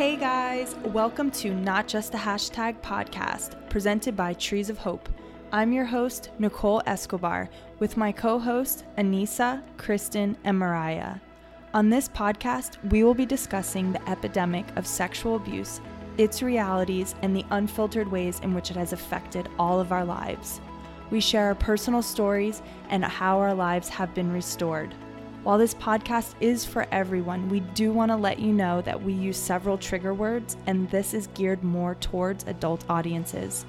Hey guys, welcome to Not Just a Hashtag podcast, presented by Trees of Hope. I'm your host, Nicole Escobar, with my co hosts, Anissa, Kristen, and Mariah. On this podcast, we will be discussing the epidemic of sexual abuse, its realities, and the unfiltered ways in which it has affected all of our lives. We share our personal stories and how our lives have been restored. While this podcast is for everyone, we do want to let you know that we use several trigger words, and this is geared more towards adult audiences.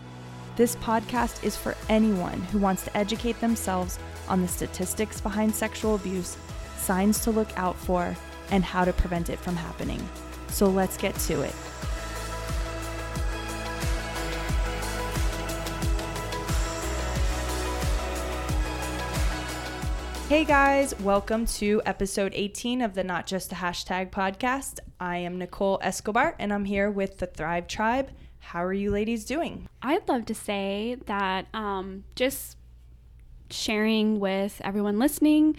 This podcast is for anyone who wants to educate themselves on the statistics behind sexual abuse, signs to look out for, and how to prevent it from happening. So let's get to it. Hey guys, welcome to episode 18 of the Not Just a Hashtag podcast. I am Nicole Escobar and I'm here with the Thrive Tribe. How are you ladies doing? I'd love to say that um, just sharing with everyone listening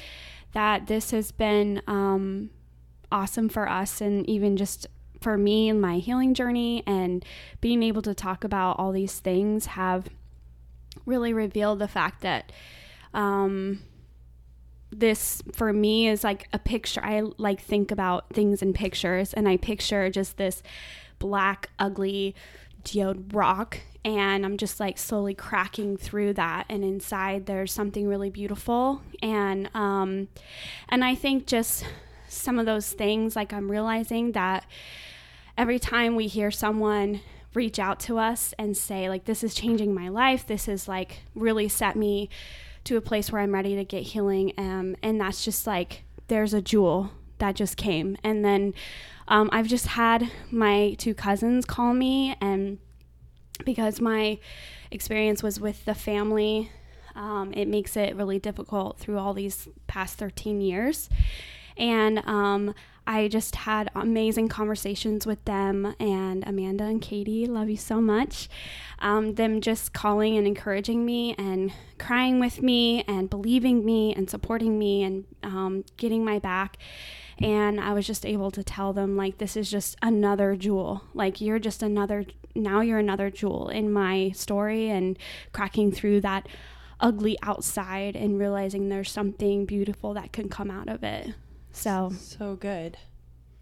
that this has been um, awesome for us and even just for me and my healing journey and being able to talk about all these things have really revealed the fact that um, this for me is like a picture. I like think about things in pictures and I picture just this black, ugly, geode rock and I'm just like slowly cracking through that and inside there's something really beautiful and um and I think just some of those things like I'm realizing that every time we hear someone reach out to us and say like this is changing my life this is like really set me to a place where I'm ready to get healing. Um, and that's just like, there's a jewel that just came. And then um, I've just had my two cousins call me, and because my experience was with the family, um, it makes it really difficult through all these past 13 years. And um, I just had amazing conversations with them and Amanda and Katie. Love you so much. Um, them just calling and encouraging me and crying with me and believing me and supporting me and um, getting my back. And I was just able to tell them, like, this is just another jewel. Like, you're just another, now you're another jewel in my story and cracking through that ugly outside and realizing there's something beautiful that can come out of it. So so good.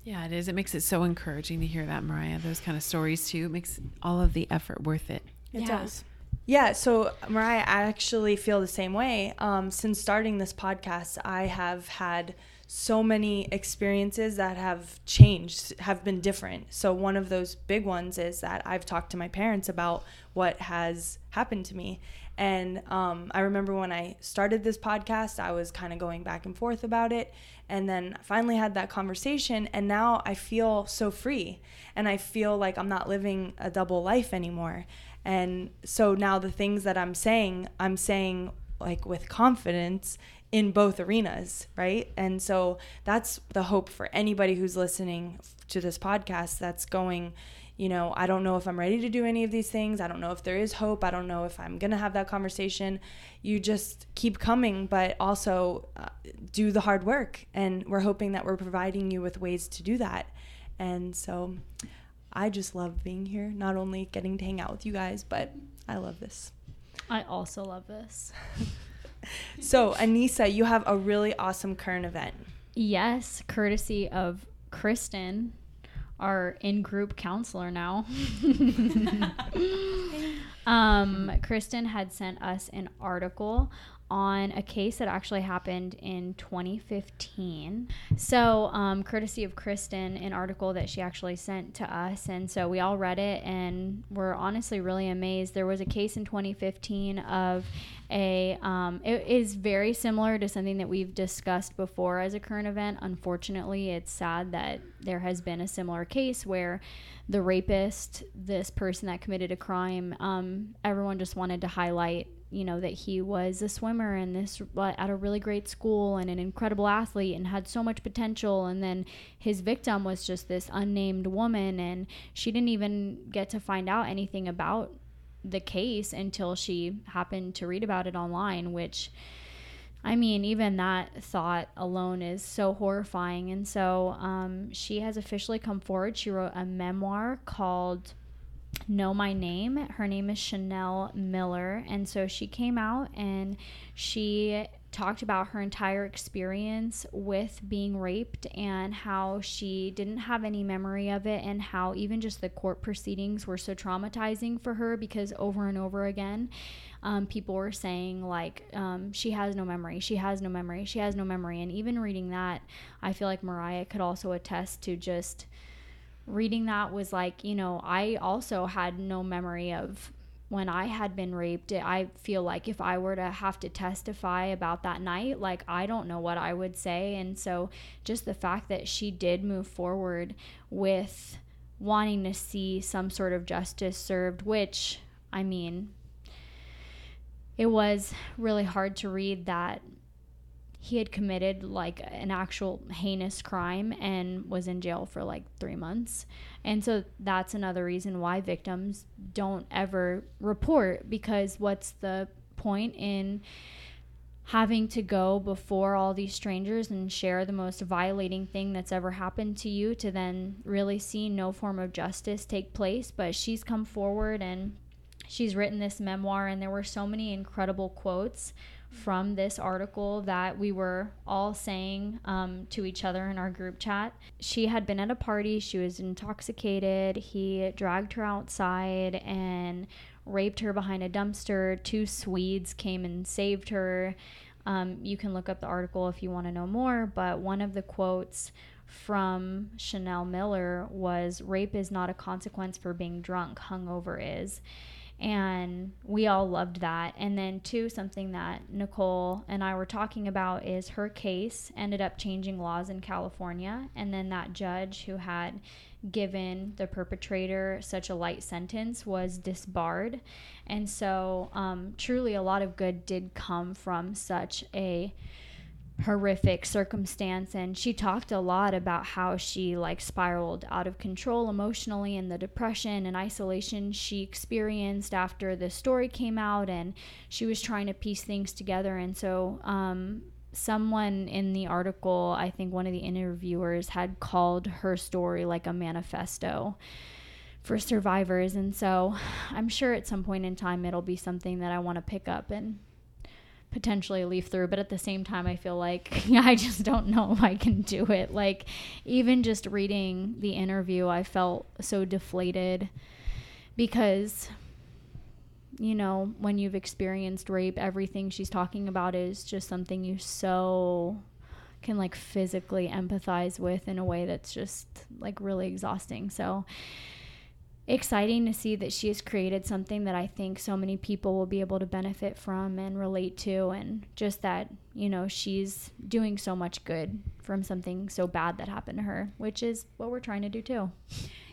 Yeah, it is. It makes it so encouraging to hear that, Mariah. Those kind of stories too. It makes all of the effort worth it. It yeah. does. Yeah, so Mariah, I actually feel the same way. Um, since starting this podcast, I have had so many experiences that have changed, have been different. So, one of those big ones is that I've talked to my parents about what has happened to me. And um, I remember when I started this podcast, I was kind of going back and forth about it. And then finally had that conversation. And now I feel so free. And I feel like I'm not living a double life anymore. And so now the things that I'm saying, I'm saying like with confidence in both arenas, right? And so that's the hope for anybody who's listening to this podcast that's going, you know, I don't know if I'm ready to do any of these things. I don't know if there is hope. I don't know if I'm going to have that conversation. You just keep coming, but also uh, do the hard work. And we're hoping that we're providing you with ways to do that. And so I just love being here, not only getting to hang out with you guys, but I love this. I also love this. so, Anissa, you have a really awesome current event. Yes, courtesy of Kristen, our in-group counselor now. um, Kristen had sent us an article on a case that actually happened in 2015. So, um, courtesy of Kristen, an article that she actually sent to us. And so we all read it and we're honestly really amazed. There was a case in 2015 of a, um, it is very similar to something that we've discussed before as a current event. Unfortunately, it's sad that there has been a similar case where the rapist, this person that committed a crime, um, everyone just wanted to highlight you know that he was a swimmer and this at a really great school and an incredible athlete and had so much potential and then his victim was just this unnamed woman and she didn't even get to find out anything about the case until she happened to read about it online which I mean, even that thought alone is so horrifying. And so um, she has officially come forward. She wrote a memoir called Know My Name. Her name is Chanel Miller. And so she came out and she talked about her entire experience with being raped and how she didn't have any memory of it and how even just the court proceedings were so traumatizing for her because over and over again um, people were saying like um, she has no memory she has no memory she has no memory and even reading that i feel like mariah could also attest to just reading that was like you know i also had no memory of when I had been raped, I feel like if I were to have to testify about that night, like I don't know what I would say. And so just the fact that she did move forward with wanting to see some sort of justice served, which I mean, it was really hard to read that he had committed like an actual heinous crime and was in jail for like three months. And so that's another reason why victims don't ever report because what's the point in having to go before all these strangers and share the most violating thing that's ever happened to you to then really see no form of justice take place? But she's come forward and she's written this memoir, and there were so many incredible quotes from this article that we were all saying um, to each other in our group chat. She had been at a party, she was intoxicated. He dragged her outside and raped her behind a dumpster. Two Swedes came and saved her. Um, you can look up the article if you want to know more, but one of the quotes from Chanel Miller was Rape is not a consequence for being drunk, hungover is and we all loved that. And then, two, something that Nicole and I were talking about is her case ended up changing laws in California, and then that judge who had given the perpetrator such a light sentence was disbarred. And so, um, truly, a lot of good did come from such a horrific circumstance and she talked a lot about how she like spiraled out of control emotionally and the depression and isolation she experienced after the story came out and she was trying to piece things together and so um, someone in the article i think one of the interviewers had called her story like a manifesto for survivors and so i'm sure at some point in time it'll be something that i want to pick up and potentially leaf through but at the same time i feel like i just don't know if i can do it. Like even just reading the interview i felt so deflated because you know when you've experienced rape everything she's talking about is just something you so can like physically empathize with in a way that's just like really exhausting. So exciting to see that she has created something that I think so many people will be able to benefit from and relate to and just that, you know, she's doing so much good from something so bad that happened to her, which is what we're trying to do too.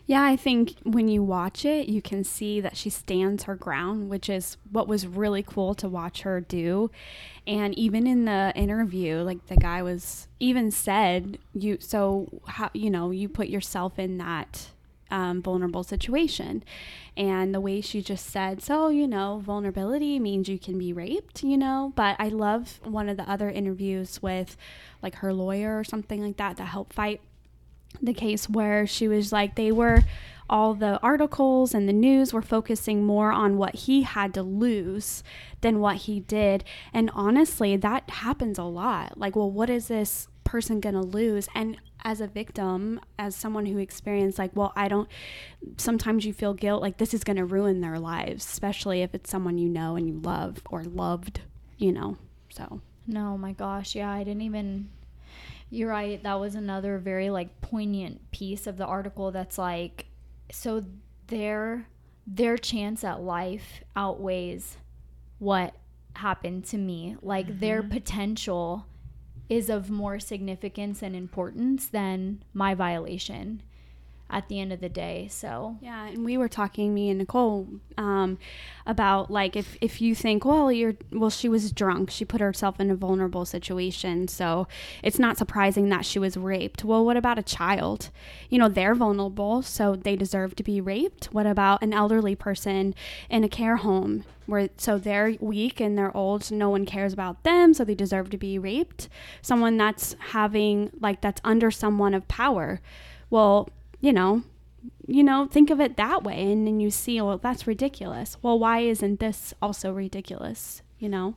Yeah, I think when you watch it, you can see that she stands her ground, which is what was really cool to watch her do. And even in the interview, like the guy was even said, you so how you know, you put yourself in that um, vulnerable situation. And the way she just said, so, you know, vulnerability means you can be raped, you know. But I love one of the other interviews with like her lawyer or something like that to help fight the case where she was like, they were all the articles and the news were focusing more on what he had to lose than what he did. And honestly, that happens a lot. Like, well, what is this person going to lose? And as a victim, as someone who experienced, like, well, I don't, sometimes you feel guilt, like, this is going to ruin their lives, especially if it's someone you know and you love or loved, you know. So, no, my gosh. Yeah, I didn't even, you're right. That was another very, like, poignant piece of the article that's like, so their, their chance at life outweighs what happened to me. Like, mm-hmm. their potential is of more significance and importance than my violation. At the end of the day. So Yeah, and we were talking, me and Nicole, um, about like if if you think, well, you're well, she was drunk, she put herself in a vulnerable situation, so it's not surprising that she was raped. Well, what about a child? You know, they're vulnerable, so they deserve to be raped. What about an elderly person in a care home? Where so they're weak and they're old, so no one cares about them, so they deserve to be raped. Someone that's having like that's under someone of power. Well, you know, you know, think of it that way, and then you see, well, that's ridiculous. Well, why isn't this also ridiculous? You know?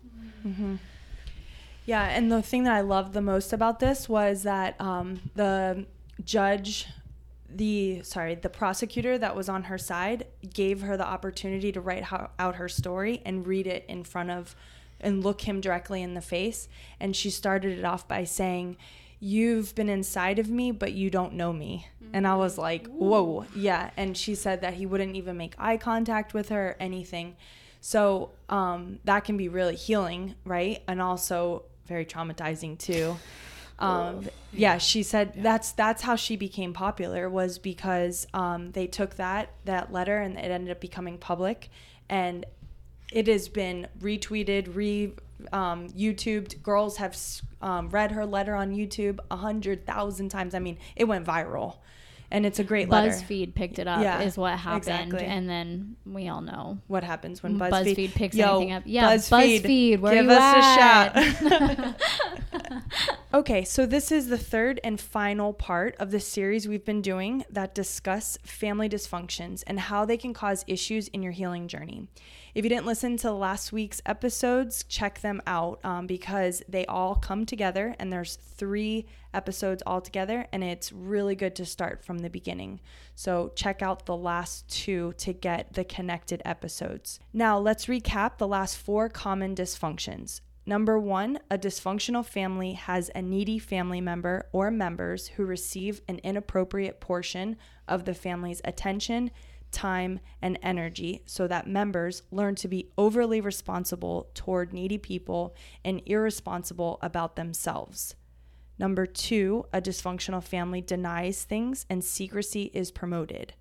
Yeah, and the thing that I loved the most about this was that um, the judge, the sorry, the prosecutor that was on her side gave her the opportunity to write ho- out her story and read it in front of and look him directly in the face. And she started it off by saying, You've been inside of me, but you don't know me. And I was like, Whoa, yeah. And she said that he wouldn't even make eye contact with her, anything. So um, that can be really healing, right? And also very traumatizing too. Um, yeah, she said that's that's how she became popular was because um, they took that that letter and it ended up becoming public, and it has been retweeted, re um, YouTubed. Girls have um, read her letter on YouTube a hundred thousand times. I mean, it went viral, and it's a great letter. BuzzFeed picked it up Yeah, is what happened, exactly. and then we all know What happens when BuzzFeed, BuzzFeed, picks Yo, anything up. Yeah, BuzzFeed, BuzzFeed, where give you us at? a shot. Okay, so this is the third and final part of the series we've been doing that discuss family dysfunctions and how they can cause issues in your healing journey. If you didn't listen to last week's episodes, check them out um, because they all come together and there's three episodes all together and it's really good to start from the beginning. So check out the last two to get the connected episodes. Now let's recap the last four common dysfunctions. Number one, a dysfunctional family has a needy family member or members who receive an inappropriate portion of the family's attention, time, and energy so that members learn to be overly responsible toward needy people and irresponsible about themselves. Number two, a dysfunctional family denies things and secrecy is promoted.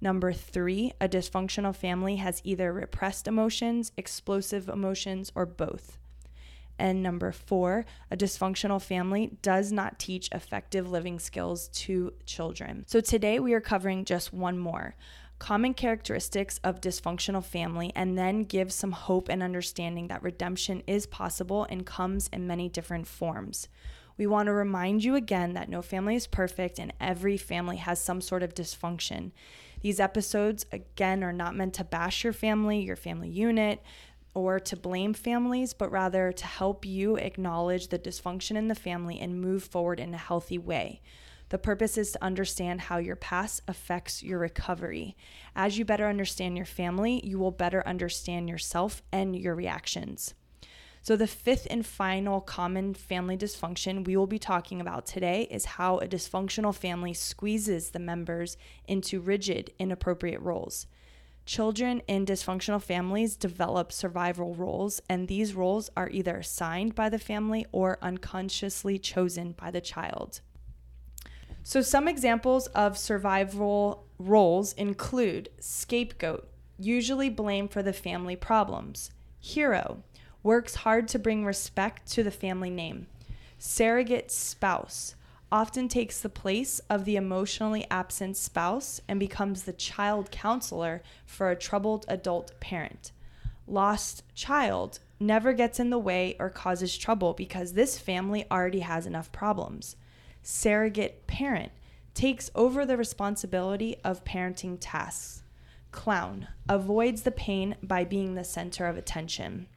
Number three, a dysfunctional family has either repressed emotions, explosive emotions, or both. And number four, a dysfunctional family does not teach effective living skills to children. So today we are covering just one more common characteristics of dysfunctional family and then give some hope and understanding that redemption is possible and comes in many different forms. We want to remind you again that no family is perfect and every family has some sort of dysfunction. These episodes, again, are not meant to bash your family, your family unit, or to blame families, but rather to help you acknowledge the dysfunction in the family and move forward in a healthy way. The purpose is to understand how your past affects your recovery. As you better understand your family, you will better understand yourself and your reactions. So, the fifth and final common family dysfunction we will be talking about today is how a dysfunctional family squeezes the members into rigid, inappropriate roles. Children in dysfunctional families develop survival roles, and these roles are either assigned by the family or unconsciously chosen by the child. So, some examples of survival roles include scapegoat, usually blamed for the family problems, hero, works hard to bring respect to the family name, surrogate spouse, often takes the place of the emotionally absent spouse and becomes the child counselor for a troubled adult parent. Lost child never gets in the way or causes trouble because this family already has enough problems. Surrogate parent takes over the responsibility of parenting tasks. Clown avoids the pain by being the center of attention.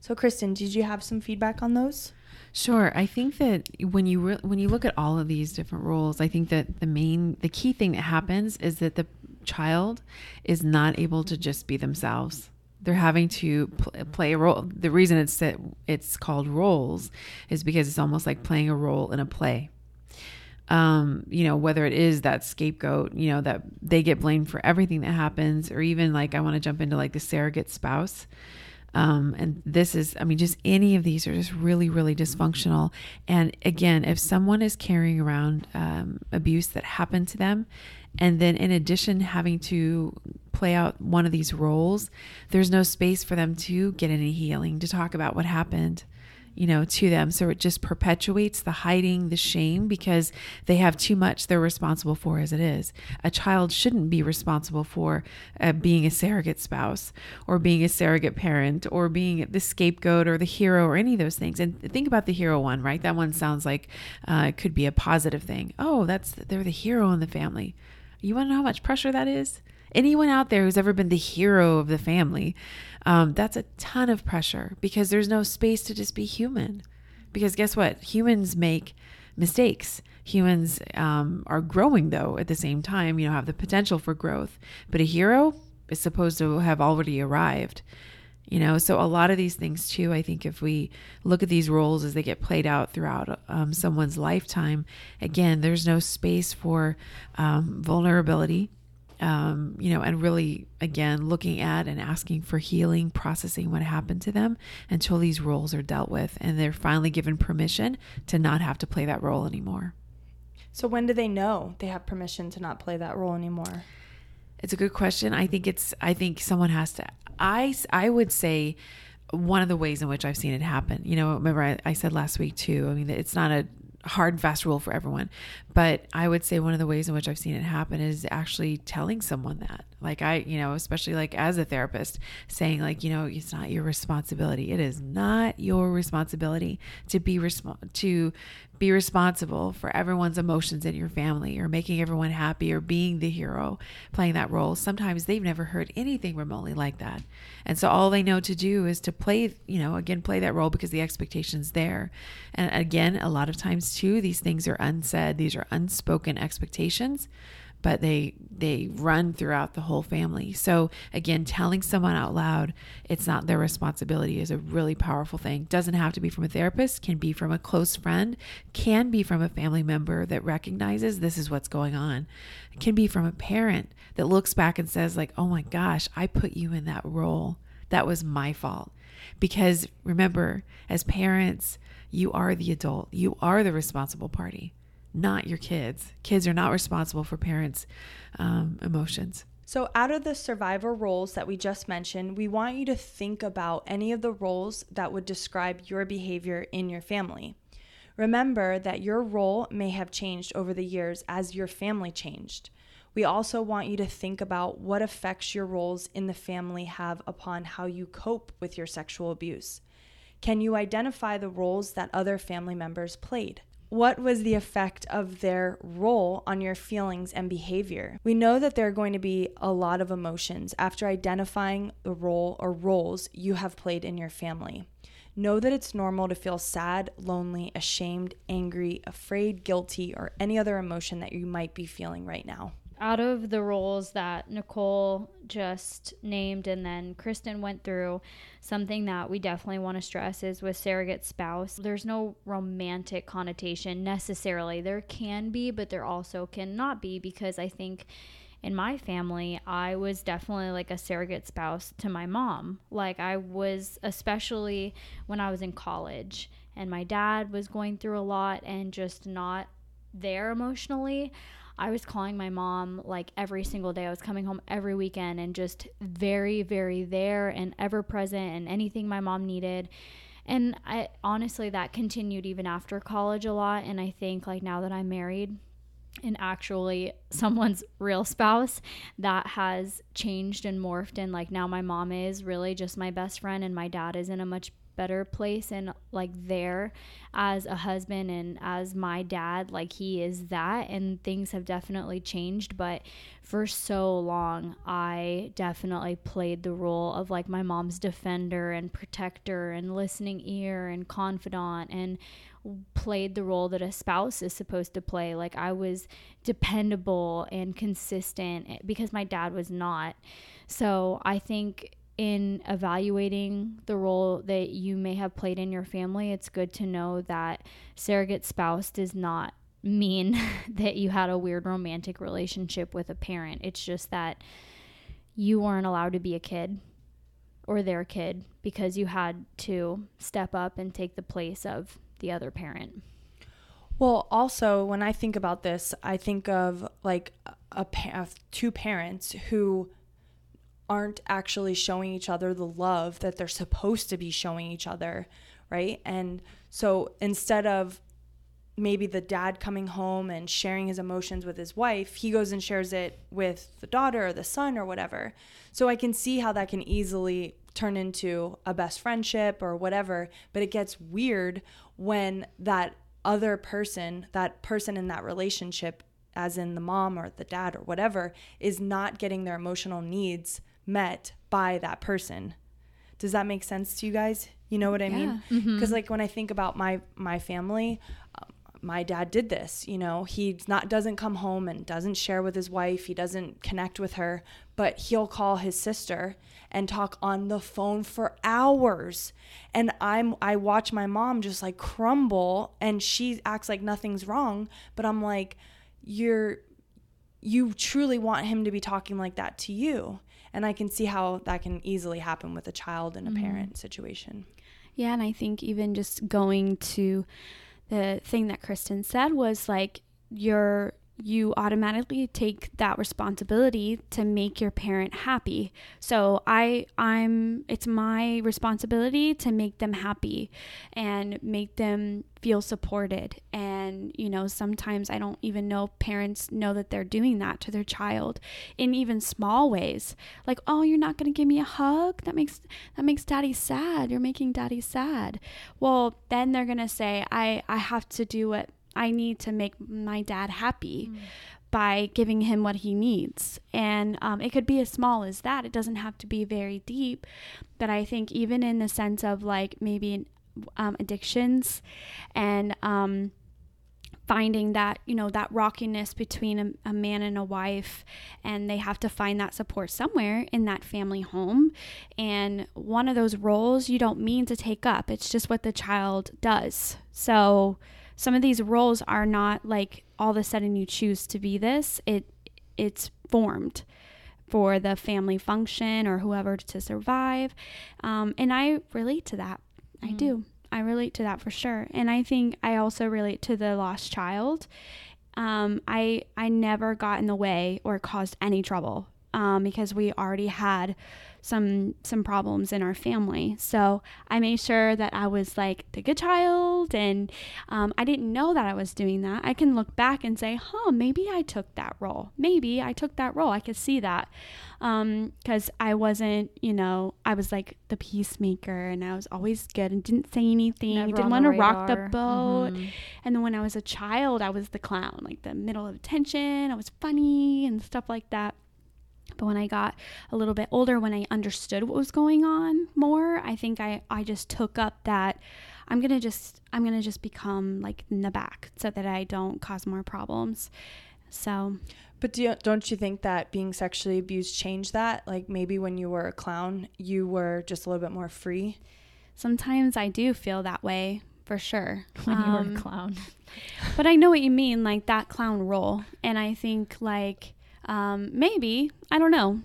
So, Kristen, did you have some feedback on those? Sure. I think that when you re- when you look at all of these different roles, I think that the main the key thing that happens is that the child is not able to just be themselves. They're having to pl- play a role. The reason it's that it's called roles is because it's almost like playing a role in a play. Um, you know, whether it is that scapegoat, you know, that they get blamed for everything that happens, or even like I want to jump into like the surrogate spouse Um, and this is, I mean, just any of these are just really, really dysfunctional. And again, if someone is carrying around um, abuse that happened to them, and then in addition, having to play out one of these roles, there's no space for them to get any healing, to talk about what happened you know, to them. So it just perpetuates the hiding, the shame because they have too much they're responsible for as it is. A child shouldn't be responsible for uh, being a surrogate spouse or being a surrogate parent or being the scapegoat or the hero or any of those things. And think about the hero one, right? That one sounds like uh, it could be a positive thing. Oh, that's they're the hero in the family. You want to know how much pressure that is? Anyone out there who's ever been the hero of the family, um, that's a ton of pressure because there's no space to just be human. Because guess what? Humans make mistakes. Humans um, are growing, though, at the same time, you know, have the potential for growth. But a hero is supposed to have already arrived. You know, so a lot of these things, too, I think if we look at these roles as they get played out throughout um, someone's lifetime, again, there's no space for um, vulnerability um, you know, and really, again, looking at and asking for healing, processing what happened to them until these roles are dealt with and they're finally given permission to not have to play that role anymore. So, when do they know they have permission to not play that role anymore? It's a good question. I think it's, I think someone has to, I, I would say, one of the ways in which I've seen it happen, you know, remember I, I said last week too, I mean, it's not a hard and fast rule for everyone. But i would say one of the ways in which i've seen it happen is actually telling someone that. Like i you know especially like as a therapist saying like you know it's not your responsibility. It is not your responsibility to be resp- to be responsible for everyone's emotions in your family or making everyone happy or being the hero playing that role. Sometimes they've never heard anything remotely like that. And so all they know to do is to play you know again play that role because the expectations there. And again a lot of times too these things are unsaid. These are unspoken expectations but they they run throughout the whole family. So again, telling someone out loud it's not their responsibility is a really powerful thing. Doesn't have to be from a therapist, can be from a close friend, can be from a family member that recognizes this is what's going on. It can be from a parent that looks back and says like, "Oh my gosh, I put you in that role. That was my fault." Because remember, as parents, you are the adult. You are the responsible party not your kids. Kids are not responsible for parents' um, emotions. So, out of the survivor roles that we just mentioned, we want you to think about any of the roles that would describe your behavior in your family. Remember that your role may have changed over the years as your family changed. We also want you to think about what effects your roles in the family have upon how you cope with your sexual abuse. Can you identify the roles that other family members played? What was the effect of their role on your feelings and behavior? We know that there are going to be a lot of emotions after identifying the role or roles you have played in your family. Know that it's normal to feel sad, lonely, ashamed, angry, afraid, guilty, or any other emotion that you might be feeling right now out of the roles that Nicole just named and then Kristen went through, something that we definitely want to stress is with surrogate spouse, there's no romantic connotation necessarily. There can be, but there also cannot be because I think in my family, I was definitely like a surrogate spouse to my mom. Like I was, especially when I was in college and my dad was going through a lot and just not there emotionally. I was calling my mom like every single day. I was coming home every weekend and just very, very there and ever present and anything my mom needed. And I honestly, that continued even after college a lot. And I think like now that I'm married, and actually someone's real spouse that has changed and morphed and like now my mom is really just my best friend and my dad is in a much better place and like there as a husband and as my dad like he is that and things have definitely changed but for so long I definitely played the role of like my mom's defender and protector and listening ear and confidant and played the role that a spouse is supposed to play. Like I was dependable and consistent eh, because my dad was not. So I think in evaluating the role that you may have played in your family, it's good to know that surrogate spouse does not mean that you had a weird romantic relationship with a parent. It's just that you weren't allowed to be a kid or their kid because you had to step up and take the place of the other parent. Well, also when I think about this, I think of like a, a two parents who aren't actually showing each other the love that they're supposed to be showing each other, right? And so instead of maybe the dad coming home and sharing his emotions with his wife, he goes and shares it with the daughter or the son or whatever. So I can see how that can easily turn into a best friendship or whatever, but it gets weird when that other person, that person in that relationship, as in the mom or the dad or whatever, is not getting their emotional needs met by that person. Does that make sense to you guys? You know what I yeah. mean? Because mm-hmm. like when I think about my my family, um, my dad did this. You know, he not doesn't come home and doesn't share with his wife. He doesn't connect with her, but he'll call his sister and talk on the phone for hours. And I'm I watch my mom just like crumble, and she acts like nothing's wrong. But I'm like, you're you truly want him to be talking like that to you and i can see how that can easily happen with a child and a mm-hmm. parent situation yeah and i think even just going to the thing that kristen said was like you're you automatically take that responsibility to make your parent happy. So I I'm it's my responsibility to make them happy and make them feel supported. And you know, sometimes I don't even know parents know that they're doing that to their child in even small ways. Like, "Oh, you're not going to give me a hug? That makes that makes daddy sad. You're making daddy sad." Well, then they're going to say, "I I have to do what I need to make my dad happy. Mm. By giving him what he needs. And um, it could be as small as that. It doesn't have to be very deep. But I think, even in the sense of like maybe um, addictions and um, finding that you know that rockiness between a, a, man and a wife and they have to find that support somewhere in that family home and one of those roles you don't mean to take up it's just what the child does so some of these roles are not like all of a sudden you choose to be this. It it's formed for the family function or whoever to survive. Um, and I relate to that. Mm. I do. I relate to that for sure. And I think I also relate to the lost child. Um, I I never got in the way or caused any trouble um, because we already had some some problems in our family. So I made sure that I was like the good child, and um, I didn't know that I was doing that. I can look back and say, "Huh, maybe I took that role. Maybe I took that role. I could see that." because um, I wasn't, you know, I was like the peacemaker and I was always good and didn't say anything. Never didn't want to rock the boat. Mm-hmm. And then when I was a child, I was the clown, like the middle of attention. I was funny and stuff like that. But when I got a little bit older, when I understood what was going on more, I think I, I just took up that I'm gonna just I'm gonna just become like in the back so that I don't cause more problems. So but do you, don't you think that being sexually abused changed that? Like maybe when you were a clown, you were just a little bit more free? Sometimes I do feel that way for sure. When um, you were a um, clown. but I know what you mean, like that clown role. And I think like um, maybe I don't know.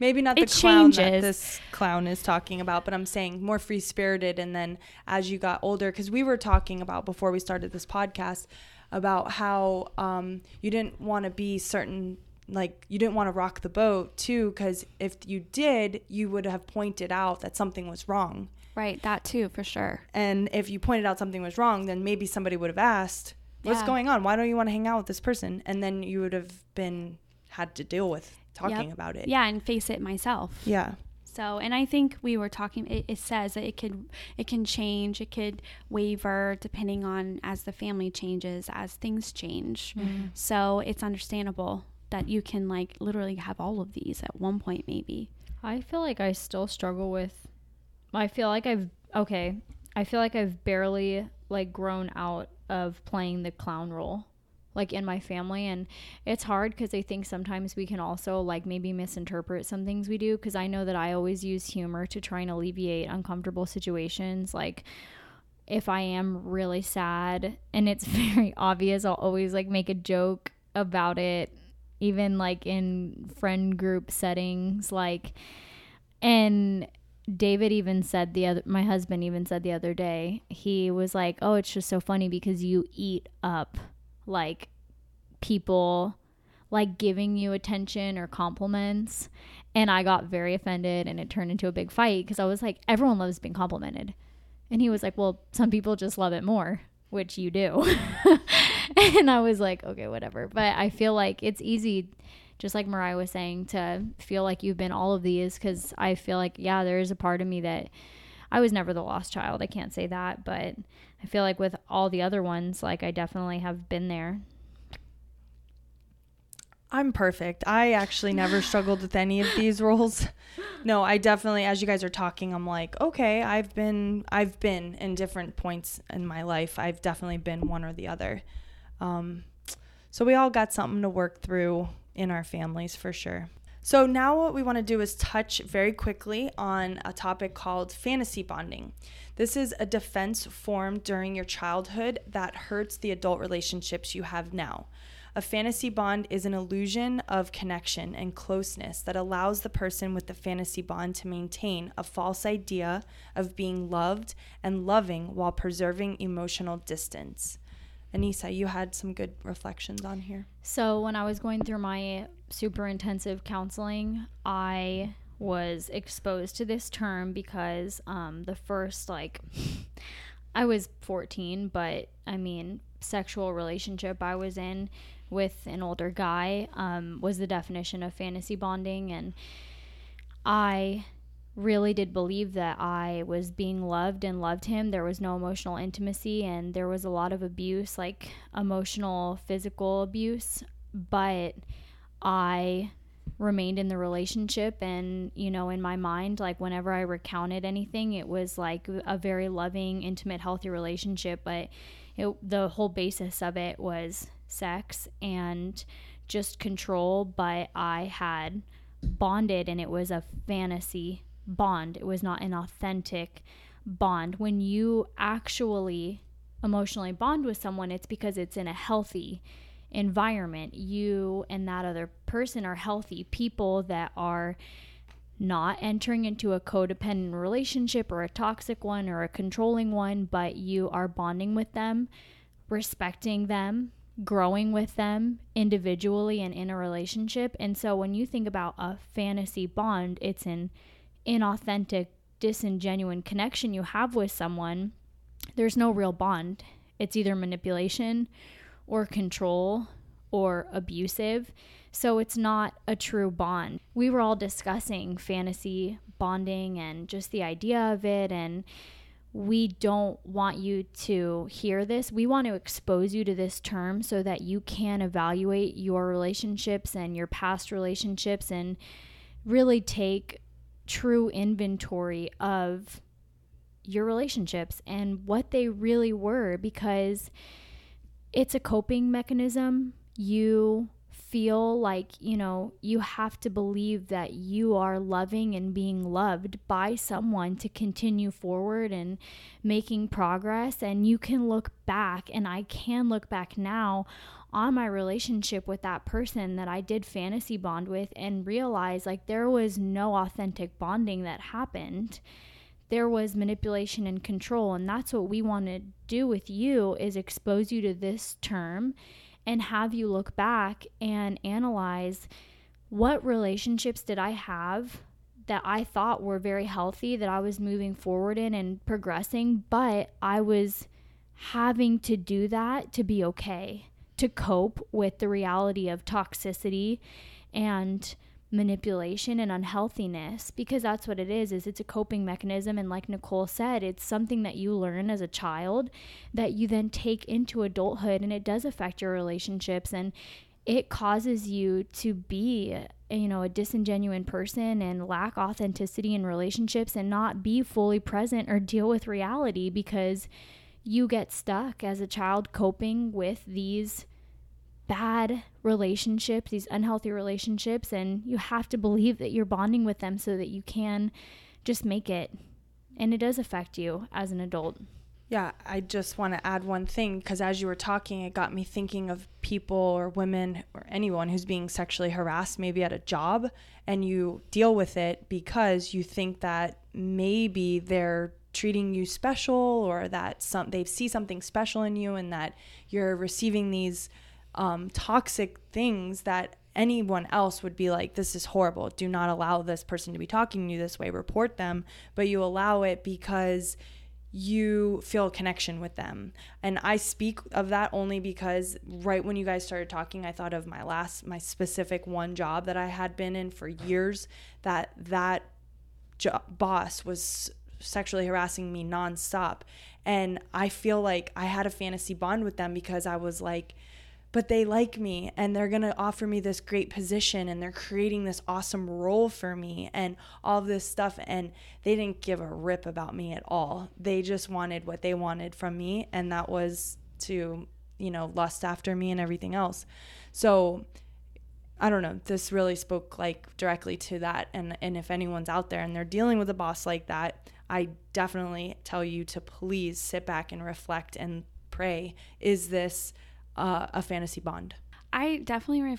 Maybe not the it clown changes. that this clown is talking about, but I'm saying more free spirited. And then as you got older, because we were talking about before we started this podcast about how um, you didn't want to be certain like you didn't want to rock the boat too because if you did you would have pointed out that something was wrong right that too for sure and if you pointed out something was wrong then maybe somebody would have asked what's yeah. going on? Why don't you want to hang out with this person? And then you would have been had to deal with talking yep. about it. Yeah, and face it myself. Yeah. So, and I think we were talking. It, it, says that it could it can change. It could waver depending on as the family changes, as things change. Mm-hmm. So it's understandable that you can like literally have all of these at one point, maybe. I feel like I still struggle with. I feel like I've okay. I feel like I've barely like grown out of playing the clown role like in my family and it's hard because i think sometimes we can also like maybe misinterpret some things we do because i know that i always use humor to try and alleviate uncomfortable situations like if i am really sad and it's very obvious i'll always like make a joke about it even like in friend group settings like and David even said the other my husband even said the other day, he was like, "Oh, it's just so funny because you eat up like people like giving you attention or compliments." And I got very offended and it turned into a big fight because I was like, "Everyone loves being complimented." And he was like, "Well, some people just love it more." Which you do. and I was like, okay, whatever. But I feel like it's easy just like Mariah was saying, to feel like you've been all of these because I feel like, yeah, there is a part of me that I was never the lost child. I can't say that, but I feel like with all the other ones, like I definitely have been there. I'm perfect. I actually never struggled with any of these roles. No, I definitely as you guys are talking, I'm like, okay, I've been I've been in different points in my life. I've definitely been one or the other. Um, so we all got something to work through in our families for sure. So, now what we want to do is touch very quickly on a topic called fantasy bonding. This is a defense formed during your childhood that hurts the adult relationships you have now. A fantasy bond is an illusion of connection and closeness that allows the person with the fantasy bond to maintain a false idea of being loved and loving while preserving emotional distance. Anissa, you had some good reflections on here. So, when I was going through my super intensive counseling, I was exposed to this term because um, the first, like, I was 14, but I mean, sexual relationship I was in with an older guy um, was the definition of fantasy bonding. And I really did believe that I was being loved and loved him. There was no emotional intimacy and there was a lot of abuse, like emotional, physical abuse. But I remained in the relationship and you know in my mind like whenever i recounted anything it was like a very loving intimate healthy relationship but it, the whole basis of it was sex and just control but i had bonded and it was a fantasy bond. It was not an authentic bond. When you actually emotionally bond with someone, it's because it's in a healthy environment. You and that other person are healthy people that are not entering into a codependent relationship or a toxic one or a controlling one, but you are bonding with them, respecting them, growing with them individually and in a relationship. And so when you think about a fantasy bond, it's an inauthentic, disingenuine connection you have with someone, there's no real bond. It's either manipulation or control or abusive. So it's not a true bond. We were all discussing fantasy bonding and just the idea of it. And we don't want you to hear this. We want to expose you to this term so that you can evaluate your relationships and your past relationships and really take true inventory of your relationships and what they really were because it's a coping mechanism. You feel like, you know, you have to believe that you are loving and being loved by someone to continue forward and making progress. And you can look back, and I can look back now on my relationship with that person that I did fantasy bond with and realize like there was no authentic bonding that happened. There was manipulation and control and that's what we want to do with you is expose you to this term and have you look back and analyze what relationships did I have that I thought were very healthy that I was moving forward in and progressing, but I was having to do that to be okay to cope with the reality of toxicity and manipulation and unhealthiness because that's what it is is it's a coping mechanism. And like Nicole said it's something that you learn as a child that you then take into adulthood and it does affect your relationships and it causes you to be you know a disingenuine person and lack authenticity in relationships and not be fully present or deal with reality because you get stuck as a child coping with these bad relationships, these unhealthy relationships, and you have to believe that you're bonding with them so that you can just make it. And it does affect you as an adult. Yeah, I just want to add one thing because as you were talking, it got me thinking of people or women or anyone who's being sexually harassed, maybe at a job, and you deal with it because you think that maybe they're treating you special or that some they see something special in you and that you're receiving these um, toxic things that anyone else would be like, this is horrible. Do not allow this person to be talking to you this way. Report them. But you allow it because you feel a connection with them. And I speak of that only because right when you guys started talking, I thought of my last, my specific one job that I had been in for years. That that jo- boss was sexually harassing me nonstop, and I feel like I had a fantasy bond with them because I was like but they like me and they're going to offer me this great position and they're creating this awesome role for me and all this stuff and they didn't give a rip about me at all. They just wanted what they wanted from me and that was to, you know, lust after me and everything else. So I don't know, this really spoke like directly to that and and if anyone's out there and they're dealing with a boss like that, I definitely tell you to please sit back and reflect and pray, is this uh, a fantasy bond. I definitely re-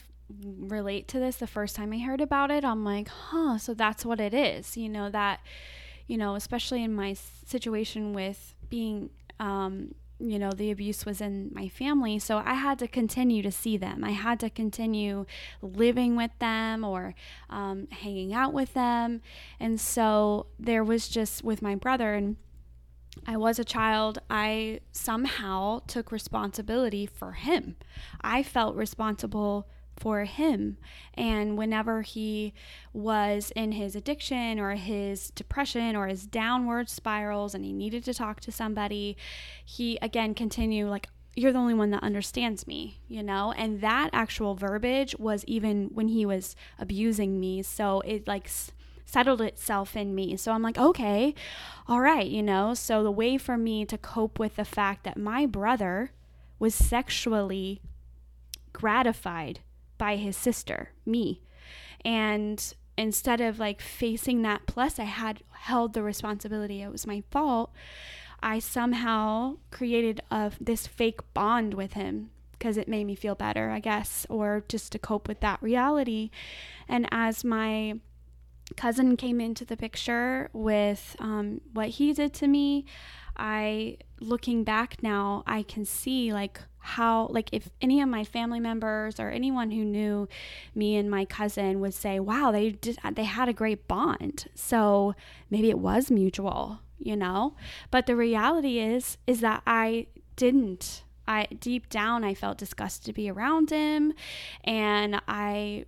relate to this the first time I heard about it. I'm like, huh, so that's what it is. You know, that, you know, especially in my situation with being, um, you know, the abuse was in my family. So I had to continue to see them. I had to continue living with them or um, hanging out with them. And so there was just with my brother, and I was a child, I somehow took responsibility for him. I felt responsible for him. And whenever he was in his addiction or his depression or his downward spirals and he needed to talk to somebody, he again continued like, you're the only one that understands me, you know? And that actual verbiage was even when he was abusing me. So it like settled itself in me. So I'm like, okay, all right, you know. So the way for me to cope with the fact that my brother was sexually gratified by his sister, me. And instead of like facing that, plus I had held the responsibility, it was my fault. I somehow created a, this fake bond with him because it made me feel better, I guess, or just to cope with that reality. And as my cousin came into the picture with um, what he did to me. I looking back now i can see like how like if any of my family members or anyone who knew me and my cousin would say wow they did they had a great bond. So maybe it was mutual you know? But the reality is is that i didn't. I deep down i felt disgusted to be around him. And i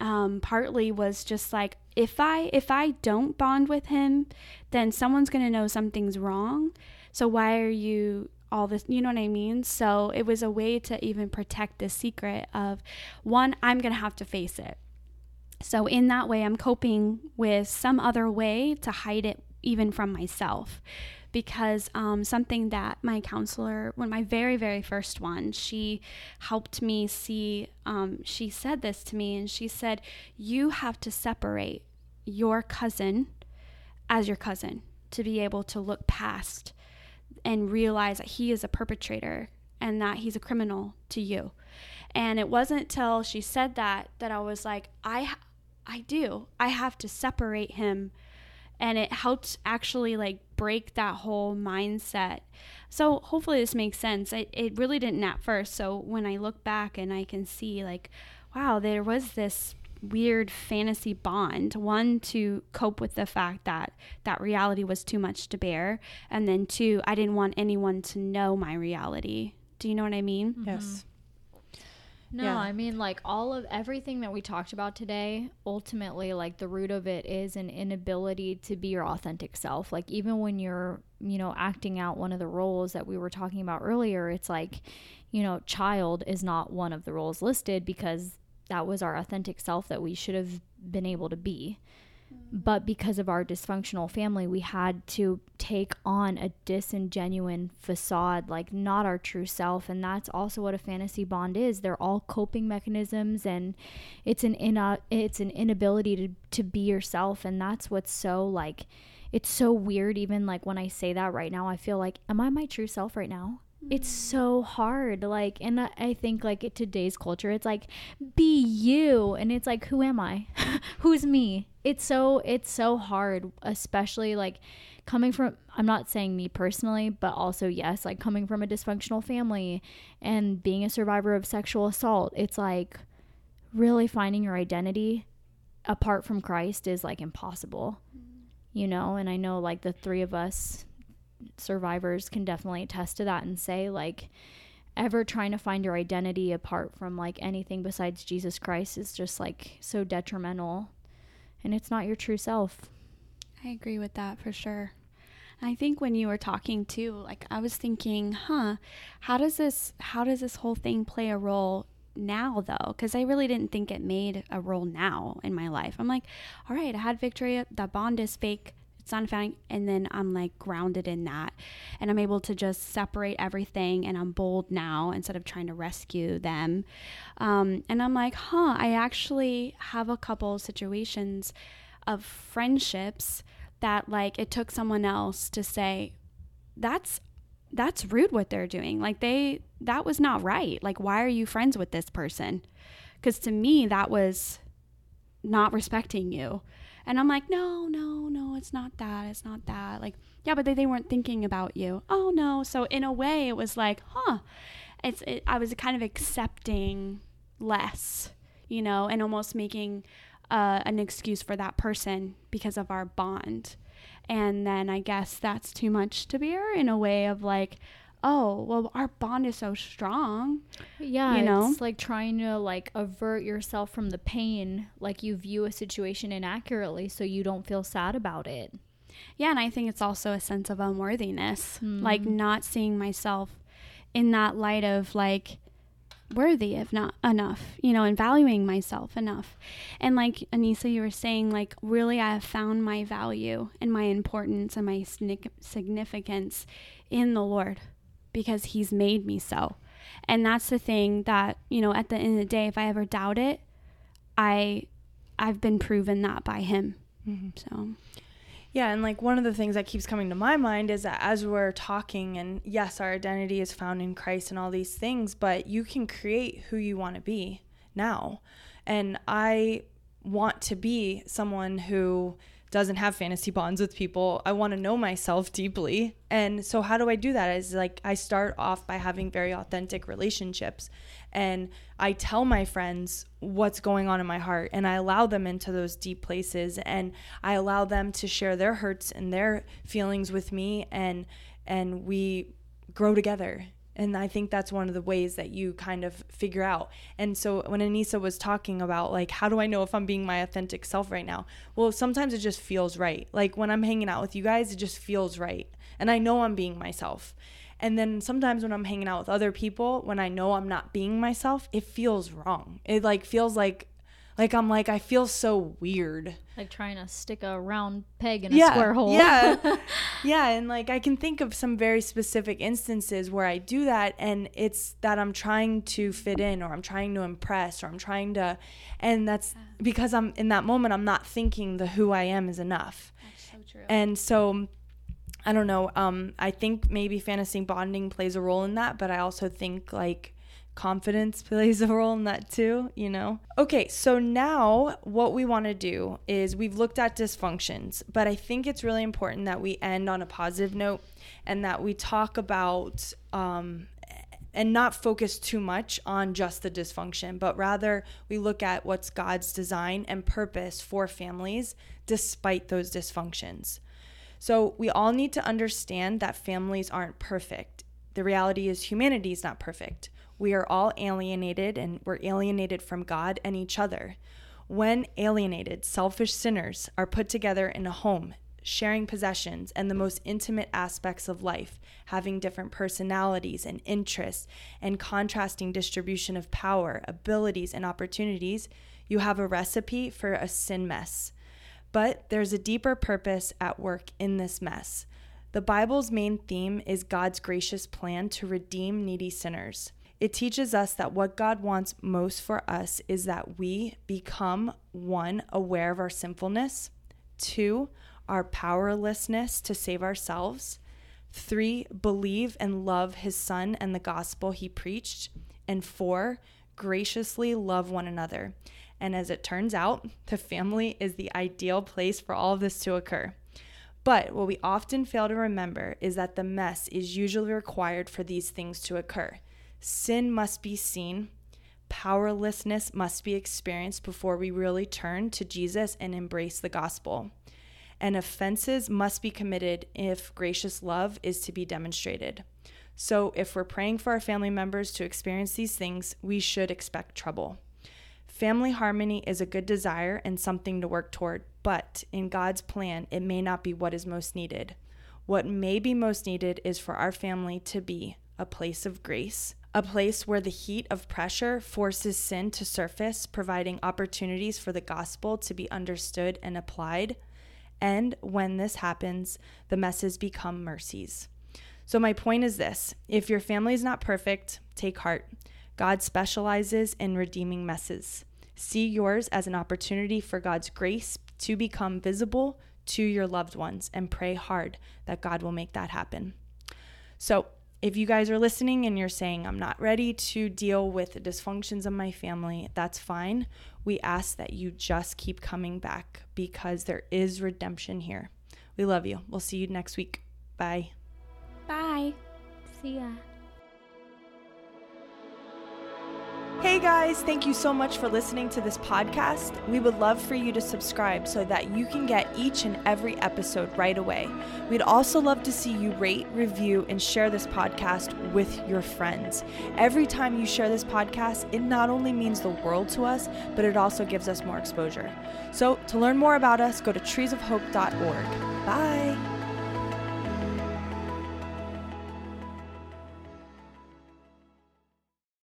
um, partly was just like if I if I don't bond with him, then someone's gonna know something's wrong. So why are you all this you know what I mean? So it was a way to even protect the secret of one, I'm gonna have to face it. So in that way I'm coping with some other way to hide it even from myself because um, something that my counselor, when my very, very first one, she helped me see, um, she said this to me, and she said, You have to separate your cousin as your cousin to be able to look past and realize that he is a perpetrator and that he's a criminal to you. And it wasn't till she said that that I was like, I I do. I have to separate him and it helped actually like break that whole mindset. So hopefully this makes sense. It, it really didn't at first. So when I look back and I can see like, wow, there was this weird fantasy bond one to cope with the fact that that reality was too much to bear and then two i didn't want anyone to know my reality do you know what i mean mm-hmm. yes no, yeah. I mean like all of everything that we talked about today, ultimately like the root of it is an inability to be your authentic self. Like even when you're, you know, acting out one of the roles that we were talking about earlier, it's like, you know, child is not one of the roles listed because that was our authentic self that we should have been able to be. Mm-hmm. but because of our dysfunctional family we had to take on a disingenuine facade like not our true self. And that's also what a fantasy bond is. They're all coping mechanisms and it's an in it's an inability to to be yourself. And that's what's so like it's so weird even like when i say that right now i feel like am i my true self right now it's so hard like and i think like today's culture it's like be you and it's like who am i? Who's me? It's so it's so hard especially like coming from i'm not saying me personally but also yes like coming from a dysfunctional family and being a survivor of sexual assault it's like really finding your identity apart from christ is like impossible you know? And i know like the three of us survivors can definitely attest to that and say like ever trying to find your identity apart from like anything besides Jesus Christ is just like so detrimental and it's not your true self. I agree with that for sure. I think when you were talking too, like I was thinking, huh, how does this how does this whole thing play a role now though? Cuz I really didn't think it made a role now in my life. I'm like, all right, I had victory, that bond is fake not and then i'm like grounded in that. And i'm able to just separate everything and i'm bold now instead of trying to rescue them. Um, and i'm like huh i actually have a couple situations of friendships that like it took someone else to say that's that's rude what they're doing. Like they that was not right. Like why are you friends with this person? Because to me that was not respecting you and I'm like, no, no, no, it's not that. It's not that. Like, yeah, but they, they weren't thinking about you. Oh, no. So in a way, it was like, huh. It's, it, I was kind of accepting less, you know, and almost making uh, an excuse for that person because of our bond. And then I guess that's too much to bear in a way of like, oh well our bond is so strong yeah you know? it's like trying to like avert yourself from the pain like you view a situation inaccurately so you don't feel sad about it. Yeah and i think it's also a sense of unworthiness mm. like not seeing myself in that light of like worthy of not enough you know and valuing myself enough. And like anissa you were saying like really i have found my value and my importance and my significance in the lord because he's made me so. And that's the thing that, you know, at the end of the day, if I ever doubt it, I I've been proven that by him. Mm-hmm. So yeah, and like one of the things that keeps coming to my mind is that as we're talking, and yes, our identity is found in Christ and all these things, but you can create who you want to be now. And I want to be someone who doesn't have fantasy bonds with people. I want to know myself deeply. And so how do I do that? Is like I start off by having very authentic relationships and I tell my friends what's going on in my heart and I allow them into those deep places and I allow them to share their hurts and their feelings with me and and we grow together and I think that's one of the ways that you kind of figure out. And so when Anissa was talking about like how do I know if I'm being my authentic self right now? Well, sometimes it just feels right. Like when I'm hanging out with you guys, it just feels right. And I know I'm being myself. And then sometimes when I'm hanging out with other people, when I know I'm not being myself, it feels wrong. It like feels like like I'm like I feel so weird. Like trying to stick a round peg in a yeah, square hole. Yeah. yeah, and like I can think of some very specific instances where I do that and it's that I'm trying to fit in or I'm trying to impress or I'm trying to and that's because I'm in that moment I'm not thinking the who I am is enough. That's so true. And so I don't know. Um, I think maybe fantasy bonding plays a role in that, but I also think like confidence plays a role in that too, you know? Okay, so now what we want to do is we've looked at dysfunctions, but I think it's really important that we end on a positive note and that we talk about um, and not focus too much on just the dysfunction, but rather we look at what's God's design and purpose for families despite those dysfunctions. So we all need to understand that families aren't perfect. The reality is humanity is not perfect. We are all alienated and we're alienated from God and each other. When alienated, selfish sinners are put together in a home, sharing possessions and the most intimate aspects of life, having different personalities and interests, and contrasting distribution of power, abilities, and opportunities, you have a recipe for a sin mess. But there's a deeper purpose at work in this mess. The Bible's main theme is God's gracious plan to redeem needy sinners. It teaches us that what God wants most for us is that we become one, aware of our sinfulness, two, our powerlessness to save ourselves, three, believe and love his son and the gospel he preached, and four, graciously love one another. And as it turns out, the family is the ideal place for all of this to occur. But what we often fail to remember is that the mess is usually required for these things to occur. Sin must be seen, powerlessness must be experienced before we really turn to Jesus and embrace the gospel. And offenses must be committed if gracious love is to be demonstrated. So, if we're praying for our family members to experience these things, we should expect trouble. Family harmony is a good desire and something to work toward, but in God's plan, it may not be what is most needed. What may be most needed is for our family to be a place of grace a place where the heat of pressure forces sin to surface, providing opportunities for the gospel to be understood and applied. And when this happens, the messes become mercies. So, my point is this if your family is not perfect, take heart. God specializes in redeeming messes. See yours as an opportunity for God's grace to become visible to your loved ones and pray hard that God will make that happen. So, if you guys are listening and you're saying, I'm not ready to deal with the dysfunctions of my family, that's fine. We ask that you just keep coming back because there is redemption here. We love you. We'll see you next week. Bye. Bye. See ya. Hey guys, thank you so much for listening to this podcast. We would love for you to subscribe so that you can get each and every episode right away. We'd also love to see you rate, review, and share this podcast with your friends. Every time you share this podcast, it not only means the world to us, but it also gives us more exposure. So, to learn more about us, go to treesofhope.org. Bye.